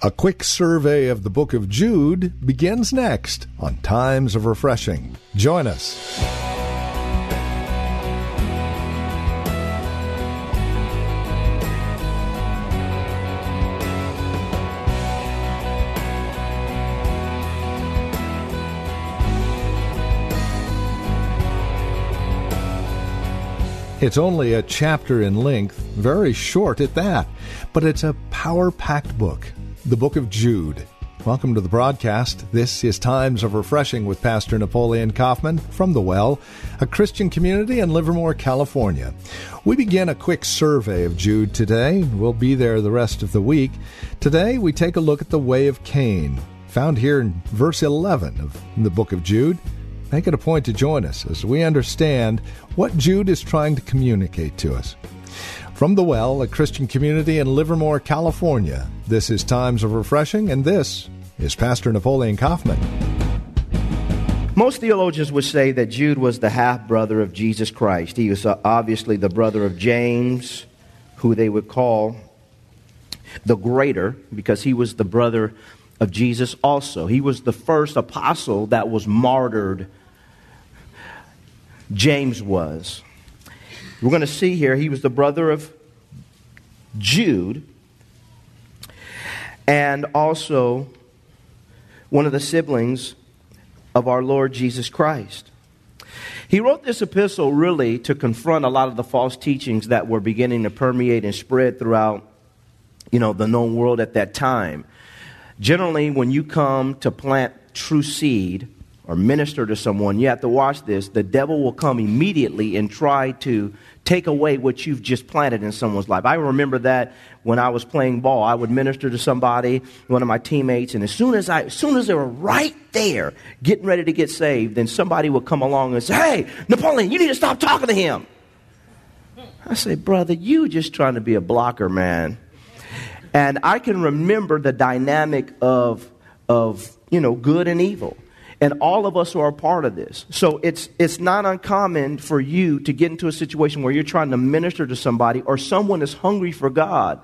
A quick survey of the book of Jude begins next on Times of Refreshing. Join us. It's only a chapter in length, very short at that, but it's a power packed book, the book of Jude. Welcome to the broadcast. This is Times of Refreshing with Pastor Napoleon Kaufman from The Well, a Christian community in Livermore, California. We begin a quick survey of Jude today. We'll be there the rest of the week. Today, we take a look at the way of Cain, found here in verse 11 of the book of Jude. Make it a point to join us as we understand what Jude is trying to communicate to us. From The Well, a Christian community in Livermore, California, this is Times of Refreshing, and this is Pastor Napoleon Kaufman. Most theologians would say that Jude was the half brother of Jesus Christ. He was uh, obviously the brother of James, who they would call the greater, because he was the brother of Jesus also. He was the first apostle that was martyred James was. We're going to see here, he was the brother of Jude and also one of the siblings of our Lord Jesus Christ. He wrote this epistle really to confront a lot of the false teachings that were beginning to permeate and spread throughout you know the known world at that time. Generally when you come to plant true seed, or minister to someone, you have to watch this. The devil will come immediately and try to take away what you've just planted in someone's life. I remember that when I was playing ball. I would minister to somebody, one of my teammates, and as soon as I, as soon as they were right there, getting ready to get saved, then somebody would come along and say, Hey, Napoleon, you need to stop talking to him. I say, brother, you just trying to be a blocker, man. And I can remember the dynamic of, of you know, good and evil. And all of us are a part of this. So it's, it's not uncommon for you to get into a situation where you're trying to minister to somebody or someone is hungry for God.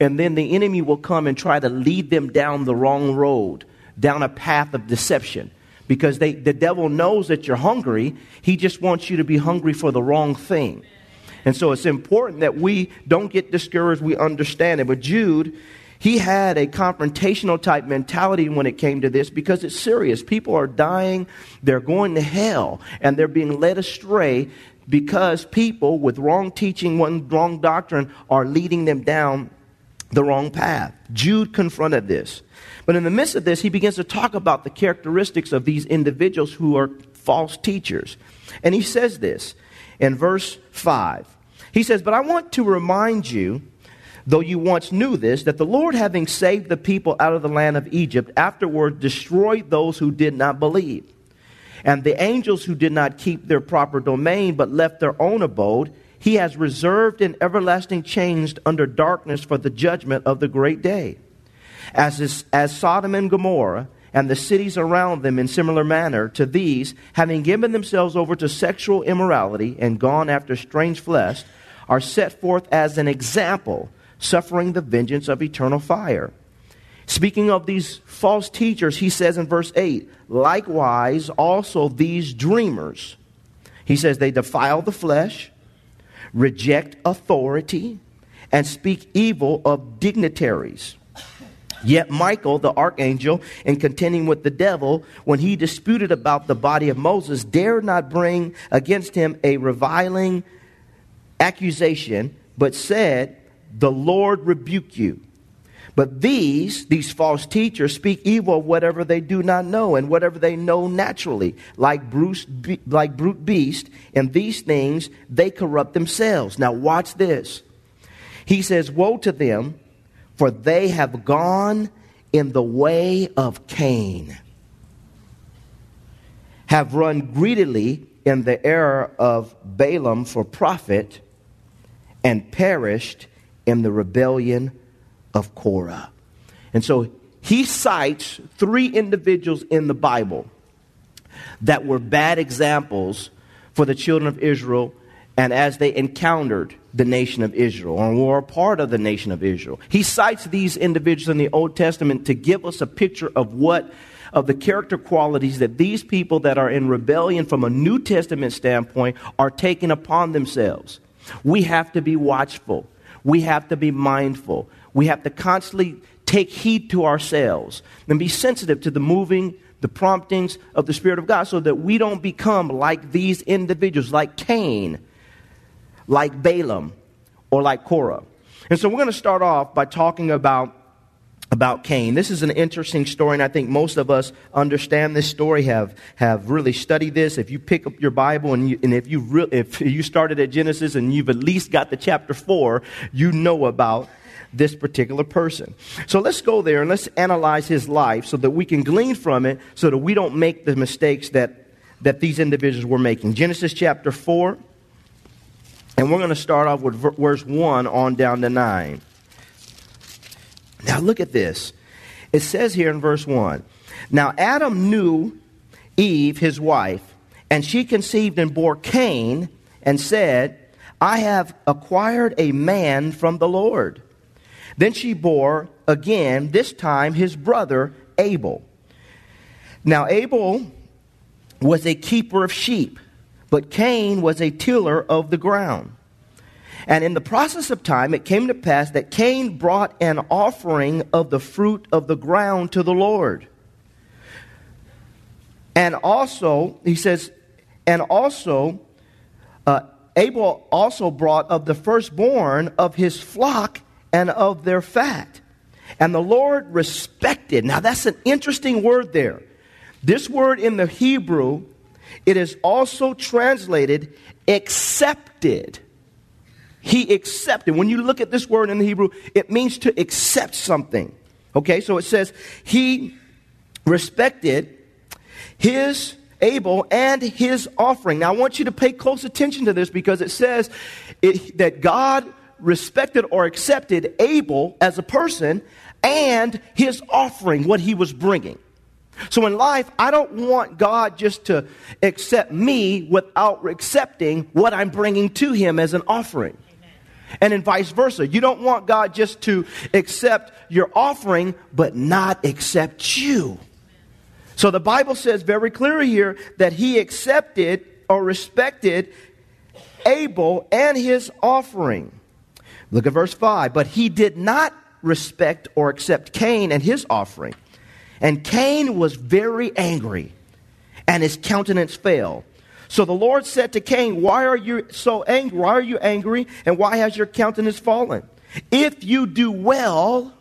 And then the enemy will come and try to lead them down the wrong road, down a path of deception. Because they, the devil knows that you're hungry. He just wants you to be hungry for the wrong thing. And so it's important that we don't get discouraged. We understand it. But Jude, he had a confrontational type mentality when it came to this because it's serious. People are dying, they're going to hell, and they're being led astray because people with wrong teaching, one wrong doctrine, are leading them down the wrong path. Jude confronted this. But in the midst of this, he begins to talk about the characteristics of these individuals who are false teachers. And he says this in verse 5. He says, But I want to remind you though you once knew this, that the Lord, having saved the people out of the land of Egypt, afterward destroyed those who did not believe. And the angels who did not keep their proper domain, but left their own abode, he has reserved in everlasting chains under darkness for the judgment of the great day. As, is, as Sodom and Gomorrah and the cities around them in similar manner to these, having given themselves over to sexual immorality and gone after strange flesh, are set forth as an example suffering the vengeance of eternal fire. Speaking of these false teachers, he says in verse 8, likewise also these dreamers. He says they defile the flesh, reject authority, and speak evil of dignitaries. Yet Michael, the archangel, in contending with the devil, when he disputed about the body of Moses, dared not bring against him a reviling accusation, but said, the Lord rebuke you. But these, these false teachers, speak evil of whatever they do not know and whatever they know naturally, like, Bruce, like brute beast, and these things they corrupt themselves. Now, watch this. He says, Woe to them, for they have gone in the way of Cain, have run greedily in the error of Balaam for profit, and perished in the rebellion of Korah. And so he cites three individuals in the Bible that were bad examples for the children of Israel and as they encountered the nation of Israel or were a part of the nation of Israel. He cites these individuals in the Old Testament to give us a picture of what of the character qualities that these people that are in rebellion from a New Testament standpoint are taking upon themselves. We have to be watchful. We have to be mindful. We have to constantly take heed to ourselves and be sensitive to the moving, the promptings of the Spirit of God so that we don't become like these individuals, like Cain, like Balaam, or like Korah. And so we're going to start off by talking about about Cain. This is an interesting story, and I think most of us understand this story, have, have really studied this. If you pick up your Bible and, you, and if, you re- if you started at Genesis and you've at least got the chapter 4, you know about this particular person. So let's go there and let's analyze his life so that we can glean from it so that we don't make the mistakes that, that these individuals were making. Genesis chapter 4, and we're going to start off with verse 1 on down to 9. Now look at this. It says here in verse 1 Now Adam knew Eve, his wife, and she conceived and bore Cain and said, I have acquired a man from the Lord. Then she bore again, this time his brother Abel. Now Abel was a keeper of sheep, but Cain was a tiller of the ground. And in the process of time, it came to pass that Cain brought an offering of the fruit of the ground to the Lord. And also, he says, and also, uh, Abel also brought of the firstborn of his flock and of their fat. And the Lord respected. Now, that's an interesting word there. This word in the Hebrew, it is also translated accepted. He accepted. When you look at this word in the Hebrew, it means to accept something. Okay, so it says he respected his Abel and his offering. Now I want you to pay close attention to this because it says it, that God respected or accepted Abel as a person and his offering, what he was bringing. So in life, I don't want God just to accept me without accepting what I'm bringing to him as an offering and in vice versa. You don't want God just to accept your offering, but not accept you. So the Bible says very clearly here that he accepted or respected Abel and his offering. Look at verse 5. But he did not respect or accept Cain and his offering. And Cain was very angry, and his countenance fell. So the Lord said to Cain, Why are you so angry? Why are you angry? And why has your countenance fallen? If you do well,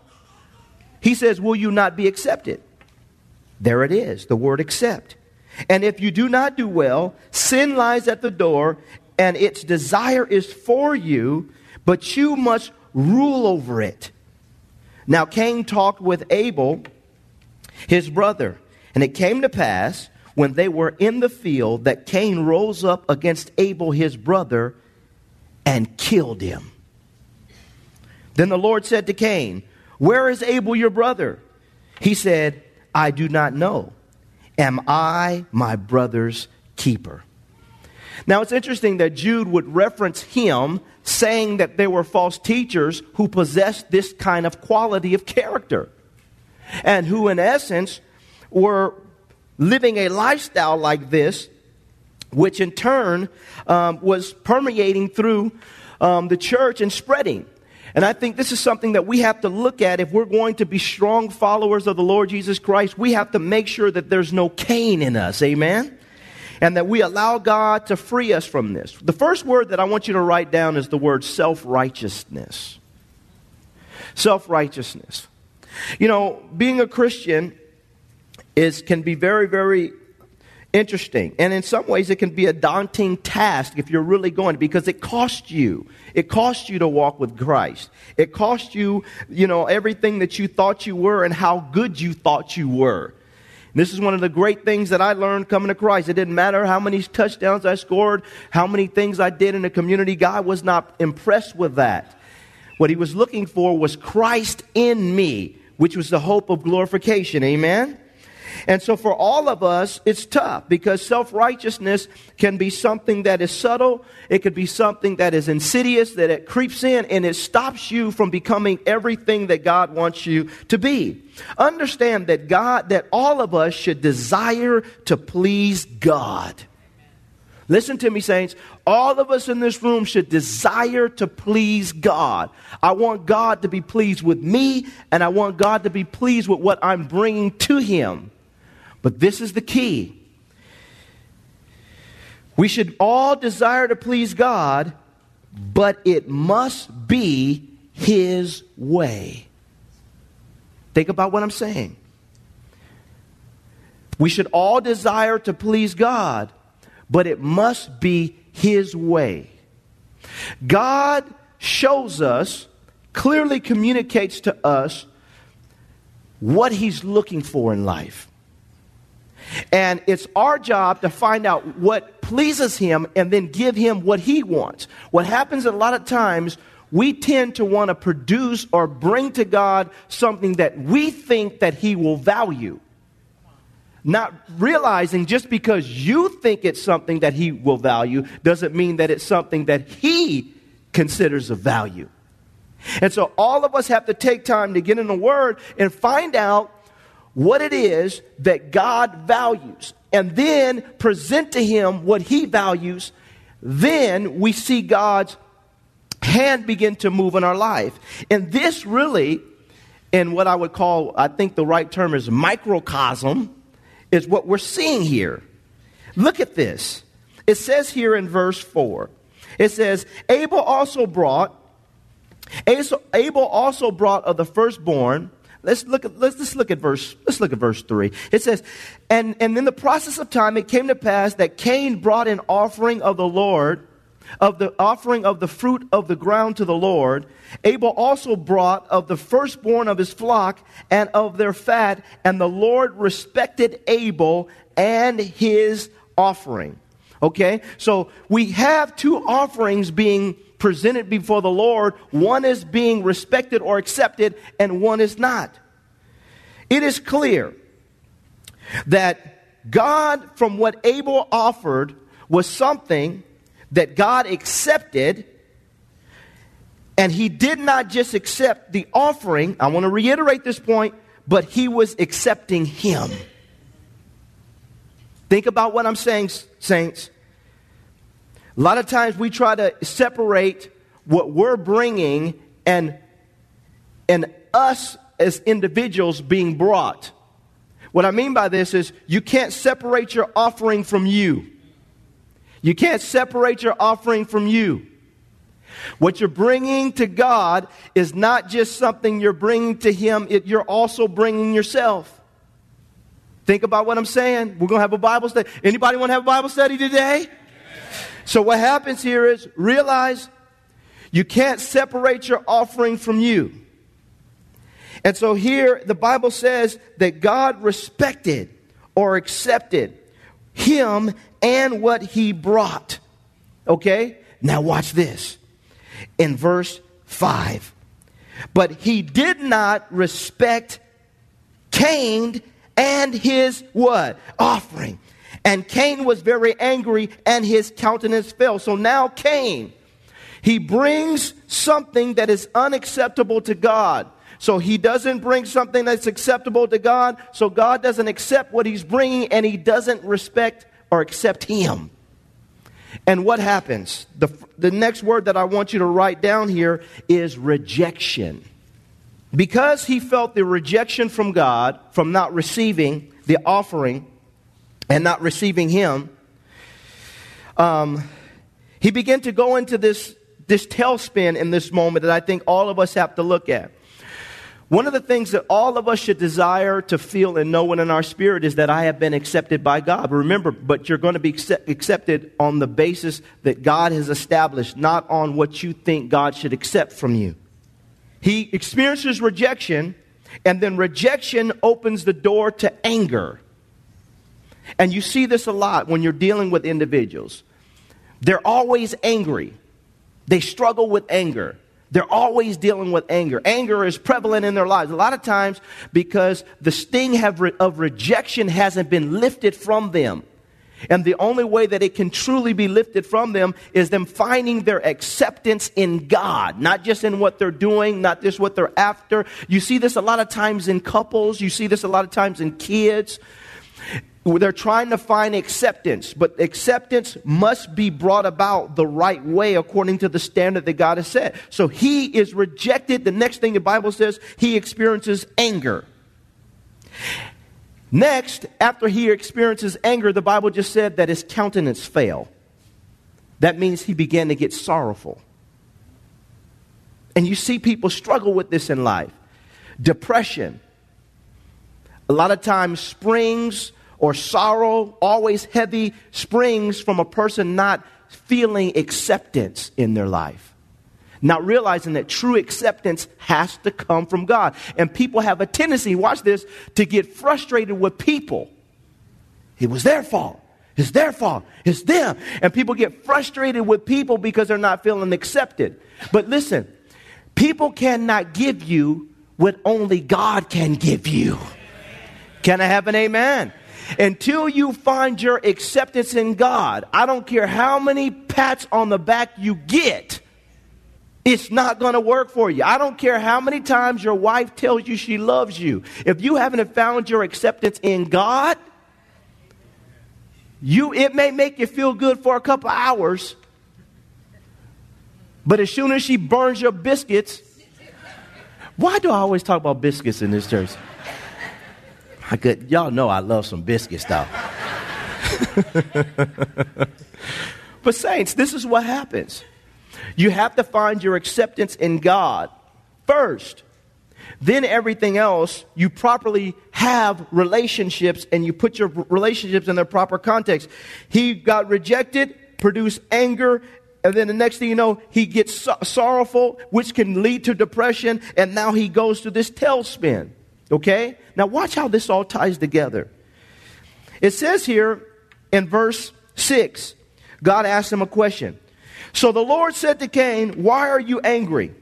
he says, Will you not be accepted? There it is, the word accept. And if you do not do well, sin lies at the door, and its desire is for you, but you must rule over it. Now Cain talked with Abel, his brother, and it came to pass when they were in the field that Cain rose up against Abel his brother and killed him. Then the Lord said to Cain, Where is Abel your brother? He said, I do not know. Am I my brother's keeper? Now it's interesting that Jude would reference him saying that there were false teachers who possessed this kind of quality of character and who, in essence, were living a lifestyle like this, which in turn um, was permeating through um, the church and spreading. And I think this is something that we have to look at if we're going to be strong followers of the Lord Jesus Christ. We have to make sure that there's no Cain in us. Amen? And that we allow God to free us from this. The first word that I want you to write down is the word self righteousness. Self righteousness. You know, being a Christian is, can be very, very Interesting. And in some ways, it can be a daunting task if you're really going because it costs you. It costs you to walk with Christ. It costs you, you know, everything that you thought you were and how good you thought you were. This is one of the great things that I learned coming to Christ. It didn't matter how many touchdowns I scored, how many things I did in the community. God was not impressed with that. What he was looking for was Christ in me, which was the hope of glorification. Amen? And so for all of us, it's tough because self righteousness can be something that is subtle. It could be something that is insidious, that it creeps in and it stops you from becoming everything that God wants you to be. Understand that God, that all of us should desire to please God. Listen to me, saints. All of us in this room should desire to please God. I want God to be pleased with me, and I want God to be pleased with what I'm bringing to Him. But this is the key. We should all desire to please God, but it must be His way. Think about what I'm saying. We should all desire to please God, but it must be His way. God shows us, clearly communicates to us what He's looking for in life. And it's our job to find out what pleases him and then give him what he wants. What happens a lot of times, we tend to want to produce or bring to God something that we think that he will value. Not realizing just because you think it's something that he will value doesn't mean that it's something that he considers of value. And so all of us have to take time to get in the Word and find out what it is that God values and then present to Him what He values, then we see God's hand begin to move in our life. And this really, in what I would call, I think the right term is microcosm, is what we're seeing here. Look at this. It says here in verse 4, it says, Abel also brought, Abel also brought of the firstborn Let's look at, let's, let's look at verse, let's look at verse 3. It says, and, and in the process of time, it came to pass that Cain brought an offering of the Lord, of the offering of the fruit of the ground to the Lord. Abel also brought of the firstborn of his flock and of their fat, and the Lord respected Abel and his offering. Okay? So we have two offerings being presented before the Lord, one is being respected or accepted, and one is not. It is clear that God, from what Abel offered, was something that God accepted, and he did not just accept the offering. I want to reiterate this point, but he was accepting him. Think about what I'm saying, saints. A lot of times we try to separate what we're bringing and, and us as individuals being brought. What I mean by this is you can't separate your offering from you. You can't separate your offering from you. What you're bringing to God is not just something you're bringing to Him, it, you're also bringing yourself. Think about what I'm saying. We're going to have a Bible study. Anybody want to have a Bible study today? So what happens here is realize you can't separate your offering from you. And so here the Bible says that God respected or accepted him and what he brought. Okay? Now watch this. In verse 5. But he did not respect Cain and his what? Offering. And Cain was very angry and his countenance fell. So now Cain, he brings something that is unacceptable to God. So he doesn't bring something that's acceptable to God. So God doesn't accept what he's bringing and he doesn't respect or accept him. And what happens? The, the next word that I want you to write down here is rejection. Because he felt the rejection from God, from not receiving the offering, and not receiving him, um, he began to go into this, this tailspin in this moment that I think all of us have to look at. One of the things that all of us should desire to feel and know in our spirit is that I have been accepted by God. Remember, but you're going to be accepted on the basis that God has established, not on what you think God should accept from you. He experiences rejection, and then rejection opens the door to anger. And you see this a lot when you're dealing with individuals. They're always angry, they struggle with anger. They're always dealing with anger. Anger is prevalent in their lives. A lot of times because the sting of rejection hasn't been lifted from them. And the only way that it can truly be lifted from them is them finding their acceptance in God, not just in what they're doing, not just what they're after. You see this a lot of times in couples, you see this a lot of times in kids. They're trying to find acceptance, but acceptance must be brought about the right way according to the standard that God has set. So he is rejected. The next thing the Bible says, he experiences anger. Next, after he experiences anger, the Bible just said that his countenance fell. That means he began to get sorrowful. And you see people struggle with this in life. Depression. A lot of times springs or sorrow, always heavy, springs from a person not feeling acceptance in their life. Not realizing that true acceptance has to come from God. And people have a tendency, watch this, to get frustrated with people. It was their fault. It's their fault. It's them. And people get frustrated with people because they're not feeling accepted. But listen, people cannot give you what only God can give you. Can I have an amen? Until you find your acceptance in God, I don't care how many pats on the back you get, it's not going to work for you. I don't care how many times your wife tells you she loves you. If you haven't found your acceptance in God, you it may make you feel good for a couple hours, but as soon as she burns your biscuits, why do I always talk about biscuits in this church? I could, y'all know I love some biscuit stuff. but, saints, this is what happens. You have to find your acceptance in God first. Then everything else, you properly have relationships and you put your relationships in their proper context. He got rejected, produced anger, and then the next thing you know, he gets so- sorrowful, which can lead to depression, and now he goes to this tailspin. Okay? Now, watch how this all ties together. It says here in verse 6, God asked him a question. So the Lord said to Cain, Why are you angry?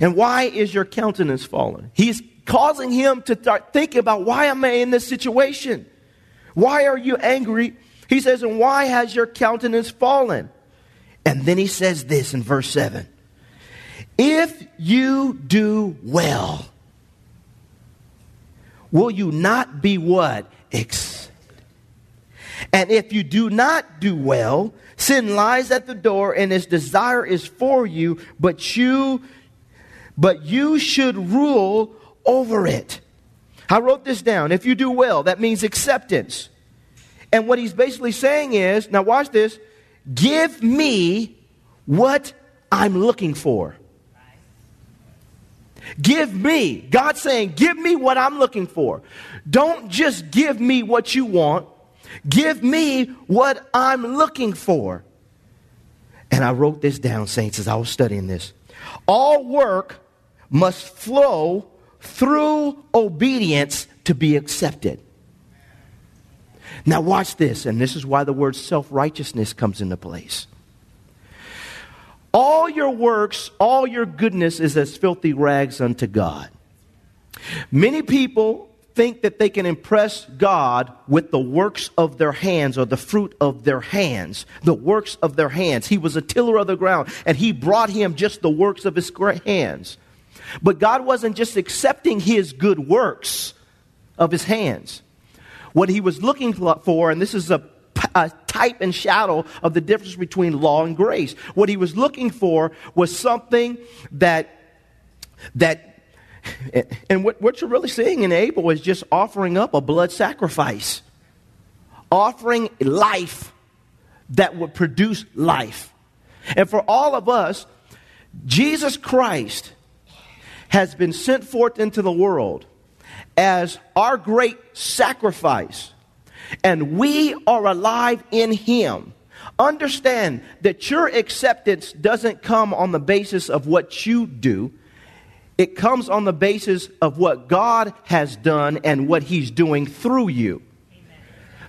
And why is your countenance fallen? He's causing him to start thinking about why am I in this situation? Why are you angry? He says, And why has your countenance fallen? And then he says this in verse 7 If you do well, will you not be what? Accepted. And if you do not do well, sin lies at the door and its desire is for you, but you but you should rule over it. I wrote this down. If you do well, that means acceptance. And what he's basically saying is, now watch this, give me what I'm looking for. Give me, God saying, give me what I'm looking for. Don't just give me what you want, give me what I'm looking for. And I wrote this down, saints, as I was studying this. All work must flow through obedience to be accepted. Now, watch this, and this is why the word self righteousness comes into place. All your works, all your goodness is as filthy rags unto God. Many people think that they can impress God with the works of their hands or the fruit of their hands. The works of their hands. He was a tiller of the ground, and he brought him just the works of his hands. But God wasn't just accepting his good works of his hands. What he was looking for, and this is a a type and shadow of the difference between law and grace. What he was looking for was something that, that, and what, what you're really seeing in Abel is just offering up a blood sacrifice, offering life that would produce life. And for all of us, Jesus Christ has been sent forth into the world as our great sacrifice, and we are alive in Him. Understand that your acceptance doesn't come on the basis of what you do. It comes on the basis of what God has done and what He's doing through you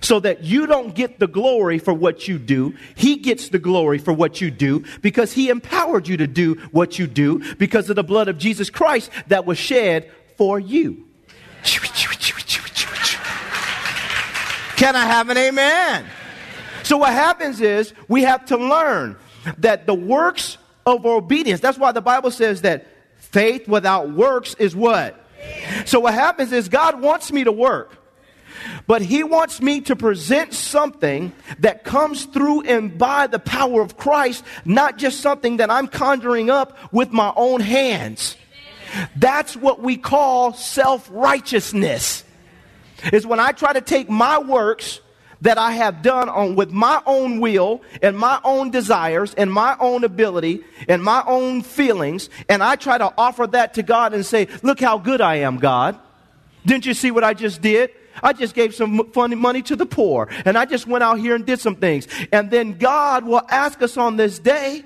so that you don't get the glory for what you do. He gets the glory for what you do because He empowered you to do what you do because of the blood of Jesus Christ that was shed for you. Can I have an amen? So, what happens is we have to learn that the works of obedience, that's why the Bible says that faith without works is what? So, what happens is God wants me to work. But he wants me to present something that comes through and by the power of Christ, not just something that I'm conjuring up with my own hands. That's what we call self righteousness. Is when I try to take my works that I have done on with my own will and my own desires and my own ability and my own feelings, and I try to offer that to God and say, Look how good I am, God. Didn't you see what I just did? I just gave some funny money to the poor. And I just went out here and did some things. And then God will ask us on this day,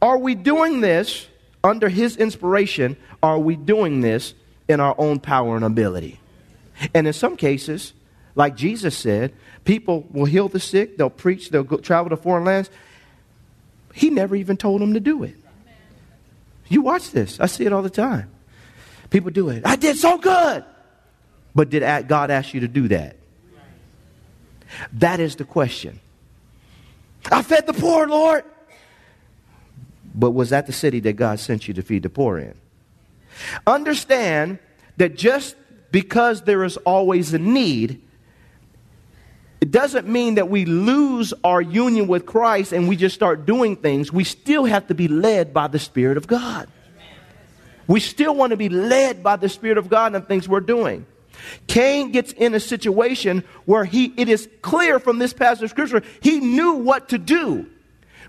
are we doing this under His inspiration? Are we doing this in our own power and ability? And in some cases, like Jesus said, people will heal the sick, they'll preach, they'll go, travel to foreign lands. He never even told them to do it. You watch this, I see it all the time. People do it. I did so good. But did God ask you to do that? That is the question. I fed the poor, Lord. But was that the city that God sent you to feed the poor in? Understand that just because there is always a need, it doesn't mean that we lose our union with Christ and we just start doing things. We still have to be led by the Spirit of God. We still want to be led by the Spirit of God in the things we're doing. Cain gets in a situation where he, it is clear from this passage of scripture, he knew what to do,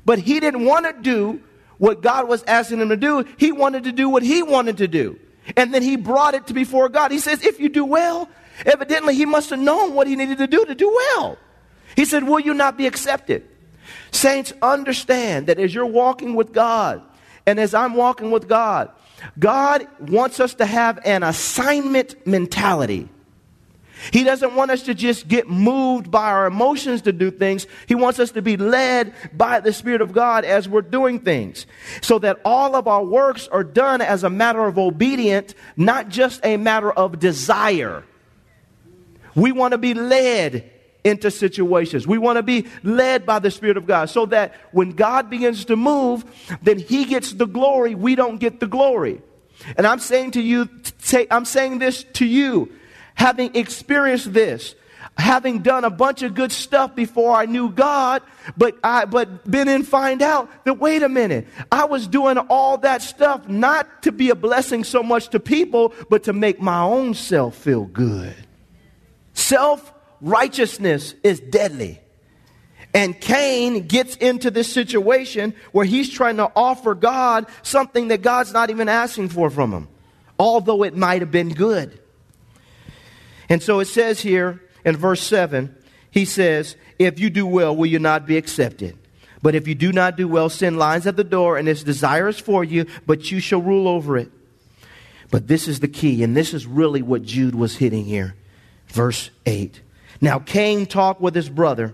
but he didn't want to do what God was asking him to do. He wanted to do what he wanted to do. And then he brought it to before God. He says, if you do well, evidently he must have known what he needed to do to do well. He said, will you not be accepted? Saints, understand that as you're walking with God, and as I'm walking with God, God wants us to have an assignment mentality. He doesn't want us to just get moved by our emotions to do things. He wants us to be led by the Spirit of God as we're doing things. So that all of our works are done as a matter of obedience, not just a matter of desire. We want to be led into situations. We want to be led by the Spirit of God so that when God begins to move, then He gets the glory. We don't get the glory. And I'm saying to you, I'm saying this to you, having experienced this, having done a bunch of good stuff before I knew God, but I, but been and find out that wait a minute, I was doing all that stuff not to be a blessing so much to people, but to make my own self feel good. Self righteousness is deadly. And Cain gets into this situation where he's trying to offer God something that God's not even asking for from him, although it might have been good. And so it says here in verse 7, he says, If you do well, will you not be accepted? But if you do not do well, sin lies at the door and its desires for you, but you shall rule over it. But this is the key, and this is really what Jude was hitting here. Verse 8. Now Cain talked with his brother,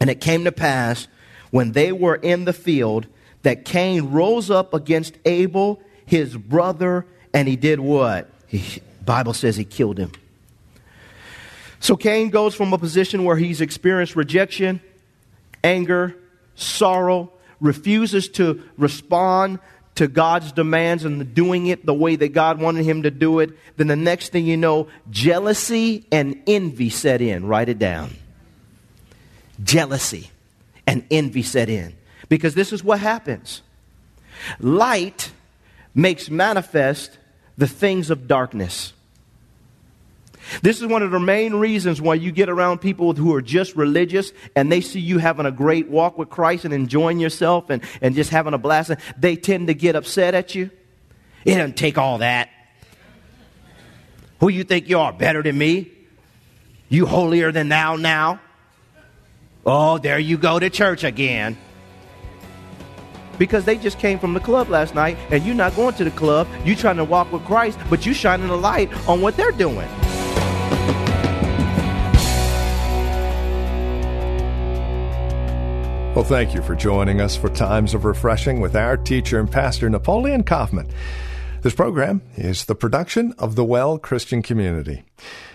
and it came to pass when they were in the field that Cain rose up against Abel, his brother, and he did what? He, Bible says he killed him. So Cain goes from a position where he's experienced rejection, anger, sorrow, refuses to respond to God's demands and doing it the way that God wanted him to do it, then the next thing you know, jealousy and envy set in. Write it down. Jealousy and envy set in. Because this is what happens light makes manifest the things of darkness. This is one of the main reasons why you get around people who are just religious and they see you having a great walk with Christ and enjoying yourself and, and just having a blast. They tend to get upset at you It doesn't take all that. Who you think you are? Better than me? You holier than thou now? Oh, there you go to church again. Because they just came from the club last night and you're not going to the club. You're trying to walk with Christ, but you're shining a light on what they're doing. Well, thank you for joining us for Times of Refreshing with our teacher and pastor, Napoleon Kaufman. This program is the production of the Well Christian Community.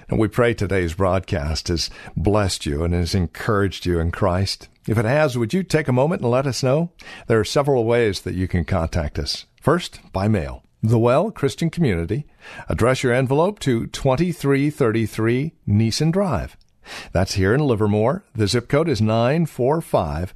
And we pray today's broadcast has blessed you and has encouraged you in Christ. If it has, would you take a moment and let us know? There are several ways that you can contact us. First, by mail. The Well Christian Community. Address your envelope to 2333 Nissen Drive. That's here in Livermore. The zip code is 945